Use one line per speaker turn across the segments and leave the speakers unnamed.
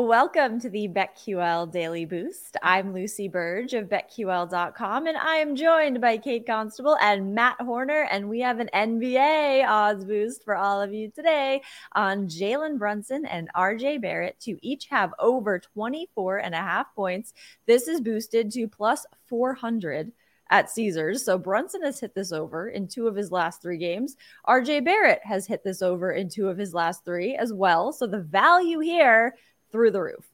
Welcome to the BetQL Daily Boost. I'm Lucy Burge of BetQL.com, and I am joined by Kate Constable and Matt Horner. And we have an NBA odds boost for all of you today on Jalen Brunson and RJ Barrett to each have over 24 and a half points. This is boosted to plus 400 at Caesars. So Brunson has hit this over in two of his last three games. RJ Barrett has hit this over in two of his last three as well. So the value here through the roof.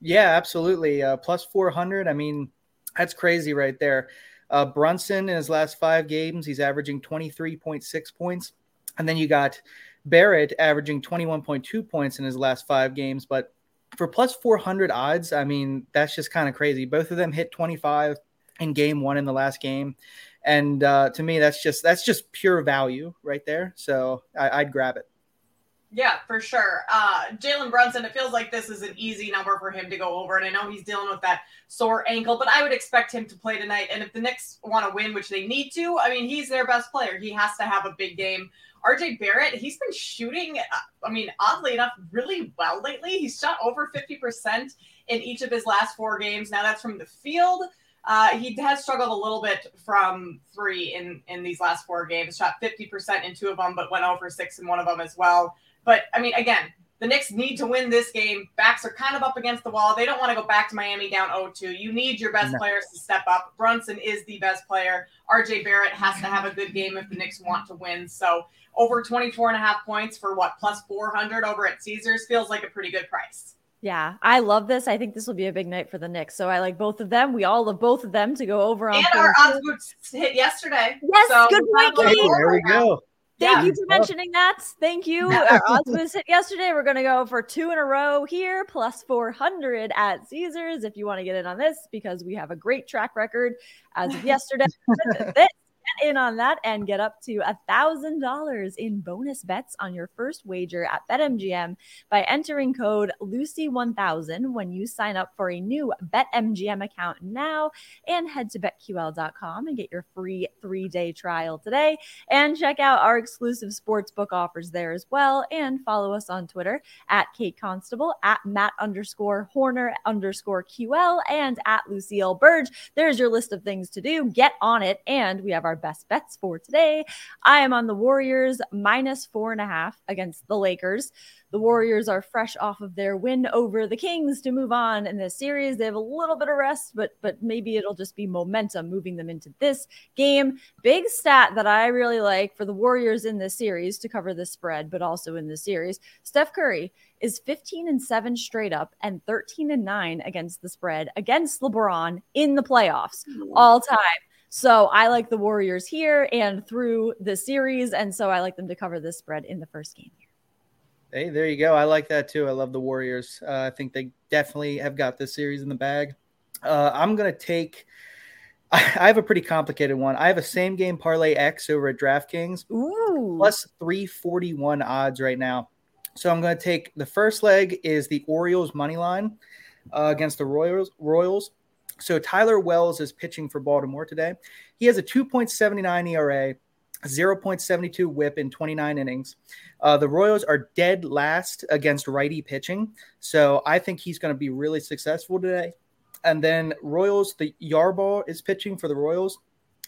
Yeah, absolutely. Uh, plus 400. I mean, that's crazy right there. Uh, Brunson in his last five games, he's averaging 23.6 points. And then you got Barrett averaging 21.2 points in his last five games. But for plus 400 odds, I mean, that's just kind of crazy. Both of them hit 25 in game one in the last game. And uh, to me, that's just that's just pure value right there. So I, I'd grab it.
Yeah, for sure. Uh, Jalen Brunson, it feels like this is an easy number for him to go over. And I know he's dealing with that sore ankle, but I would expect him to play tonight. And if the Knicks want to win, which they need to, I mean, he's their best player. He has to have a big game. RJ Barrett, he's been shooting, uh, I mean, oddly enough, really well lately. He's shot over 50% in each of his last four games. Now that's from the field. Uh, he has struggled a little bit from three in, in these last four games, shot 50% in two of them, but went over six in one of them as well. But I mean, again, the Knicks need to win this game. Backs are kind of up against the wall. They don't want to go back to Miami down 0-2. You need your best no. players to step up. Brunson is the best player. RJ Barrett has to have a good game if the Knicks want to win. So over 24 and a half points for what plus 400 over at Caesars feels like a pretty good price.
Yeah, I love this. I think this will be a big night for the Knicks. So I like both of them. We all love both of them to go over on.
And our odds boots hit yesterday.
Yes,
so
good point,
There we go.
Thank yeah. you for mentioning that. Thank you. Our odds was hit yesterday. We're going to go for two in a row here, plus 400 at Caesars if you want to get in on this because we have a great track record as of yesterday. in on that and get up to a thousand dollars in bonus bets on your first wager at BetMGM by entering code Lucy1000 when you sign up for a new BetMGM account now and head to betql.com and get your free three-day trial today and check out our exclusive sportsbook offers there as well and follow us on Twitter at Kate Constable at Matt underscore Horner underscore QL and at Lucille Burge. There's your list of things to do. Get on it and we have our best bets for today. I am on the Warriors minus four and a half against the Lakers. The Warriors are fresh off of their win over the Kings to move on in this series. They have a little bit of rest, but but maybe it'll just be momentum moving them into this game. Big stat that I really like for the Warriors in this series to cover the spread, but also in this series. Steph Curry is 15 and 7 straight up and 13 and 9 against the spread against LeBron in the playoffs all time. So I like the Warriors here and through the series. And so I like them to cover this spread in the first game here.
Hey, there you go. I like that too. I love the Warriors. Uh, I think they definitely have got this series in the bag. Uh, I'm going to take. I have a pretty complicated one. I have a same game parlay X over at DraftKings,
Ooh.
plus 341 odds right now. So I'm going to take the first leg is the Orioles money line uh, against the Royals. Royals so Tyler Wells is pitching for Baltimore today. He has a 2.79 ERA, 0.72 whip in 29 innings. Uh, the Royals are dead last against righty pitching. So I think he's going to be really successful today. And then Ryan Yarbrough is pitching for the Royals.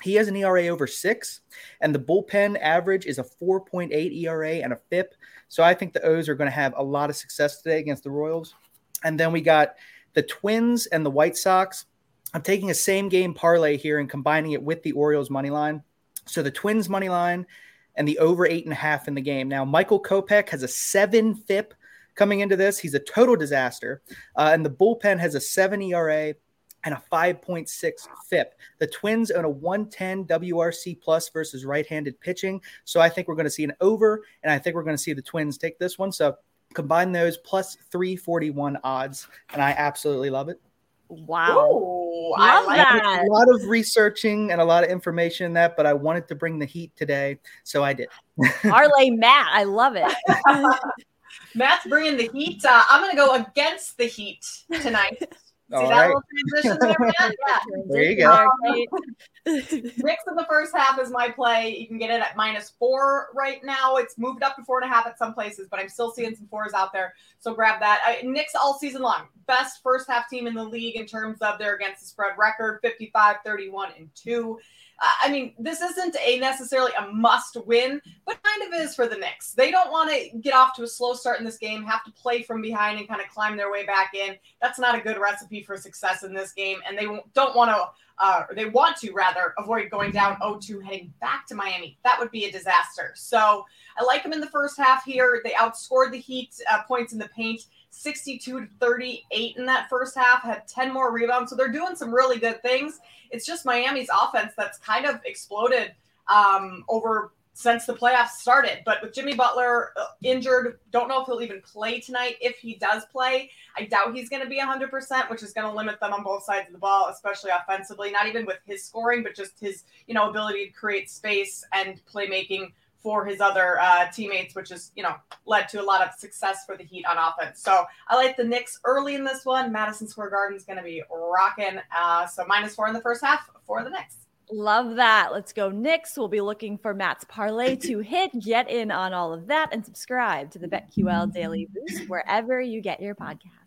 He has an ERA over six, and the bullpen average is a 4.8 ERA and a FIP. So I think the O's are going to have a lot of success today against the Royals. And then we got the Twins and the White Sox. I'm taking a same game parlay here and combining it with the Orioles money line. So the Twins money line and the over eight and a half in the game. Now, Michael Kopech has a seven FIP coming into this. He's a total disaster. Uh, and the bullpen has a seven ERA and a 5.6 FIP. The Twins own a 110 WRC plus versus right-handed pitching. So I think we're going to see an over, and I think we're going to see the Twins take this one. So combine those plus 341 odds, and I absolutely love it.
Wow.
Ooh,
Love
I like
that.
A lot of researching and a lot of information in that, but I wanted to bring the heat today, so I did.
Parlay Matt. I love it.
Matt's bringing the heat. Uh, I'm going to go against the heat tonight. See
All
that
right.
little transition there, Matt? Yeah.
There you go.
Knicks in the first half is my play. You can get it at minus four right now. It's moved up to four and a half at some places, but I'm still seeing some fours out there. So grab that. I, Knicks all season long. Best first half team in the league in terms of their against the spread record 55, 31, and 2. Uh, I mean, this isn't a necessarily a must win, but kind of is for the Knicks. They don't want to get off to a slow start in this game, have to play from behind and kind of climb their way back in. That's not a good recipe for success in this game, and they don't want to uh, or they want to rather avoid going down 0-2 heading back to Miami. That would be a disaster. So I like them in the first half here. They outscored the Heat uh, points in the paint, 62 to 38 in that first half. Had 10 more rebounds, so they're doing some really good things. It's just Miami's offense that's kind of exploded um, over since the playoffs started. But with Jimmy Butler uh, injured, don't know if he'll even play tonight. If he does play, I doubt he's going to be 100%, which is going to limit them on both sides of the ball, especially offensively, not even with his scoring, but just his, you know, ability to create space and playmaking for his other uh, teammates, which has, you know, led to a lot of success for the Heat on offense. So I like the Knicks early in this one. Madison Square Garden is going to be rocking. Uh, so minus four in the first half for the Knicks.
Love that. Let's go, Knicks. We'll be looking for Matt's parlay to hit. Get in on all of that and subscribe to the BetQL Daily Boost wherever you get your podcast.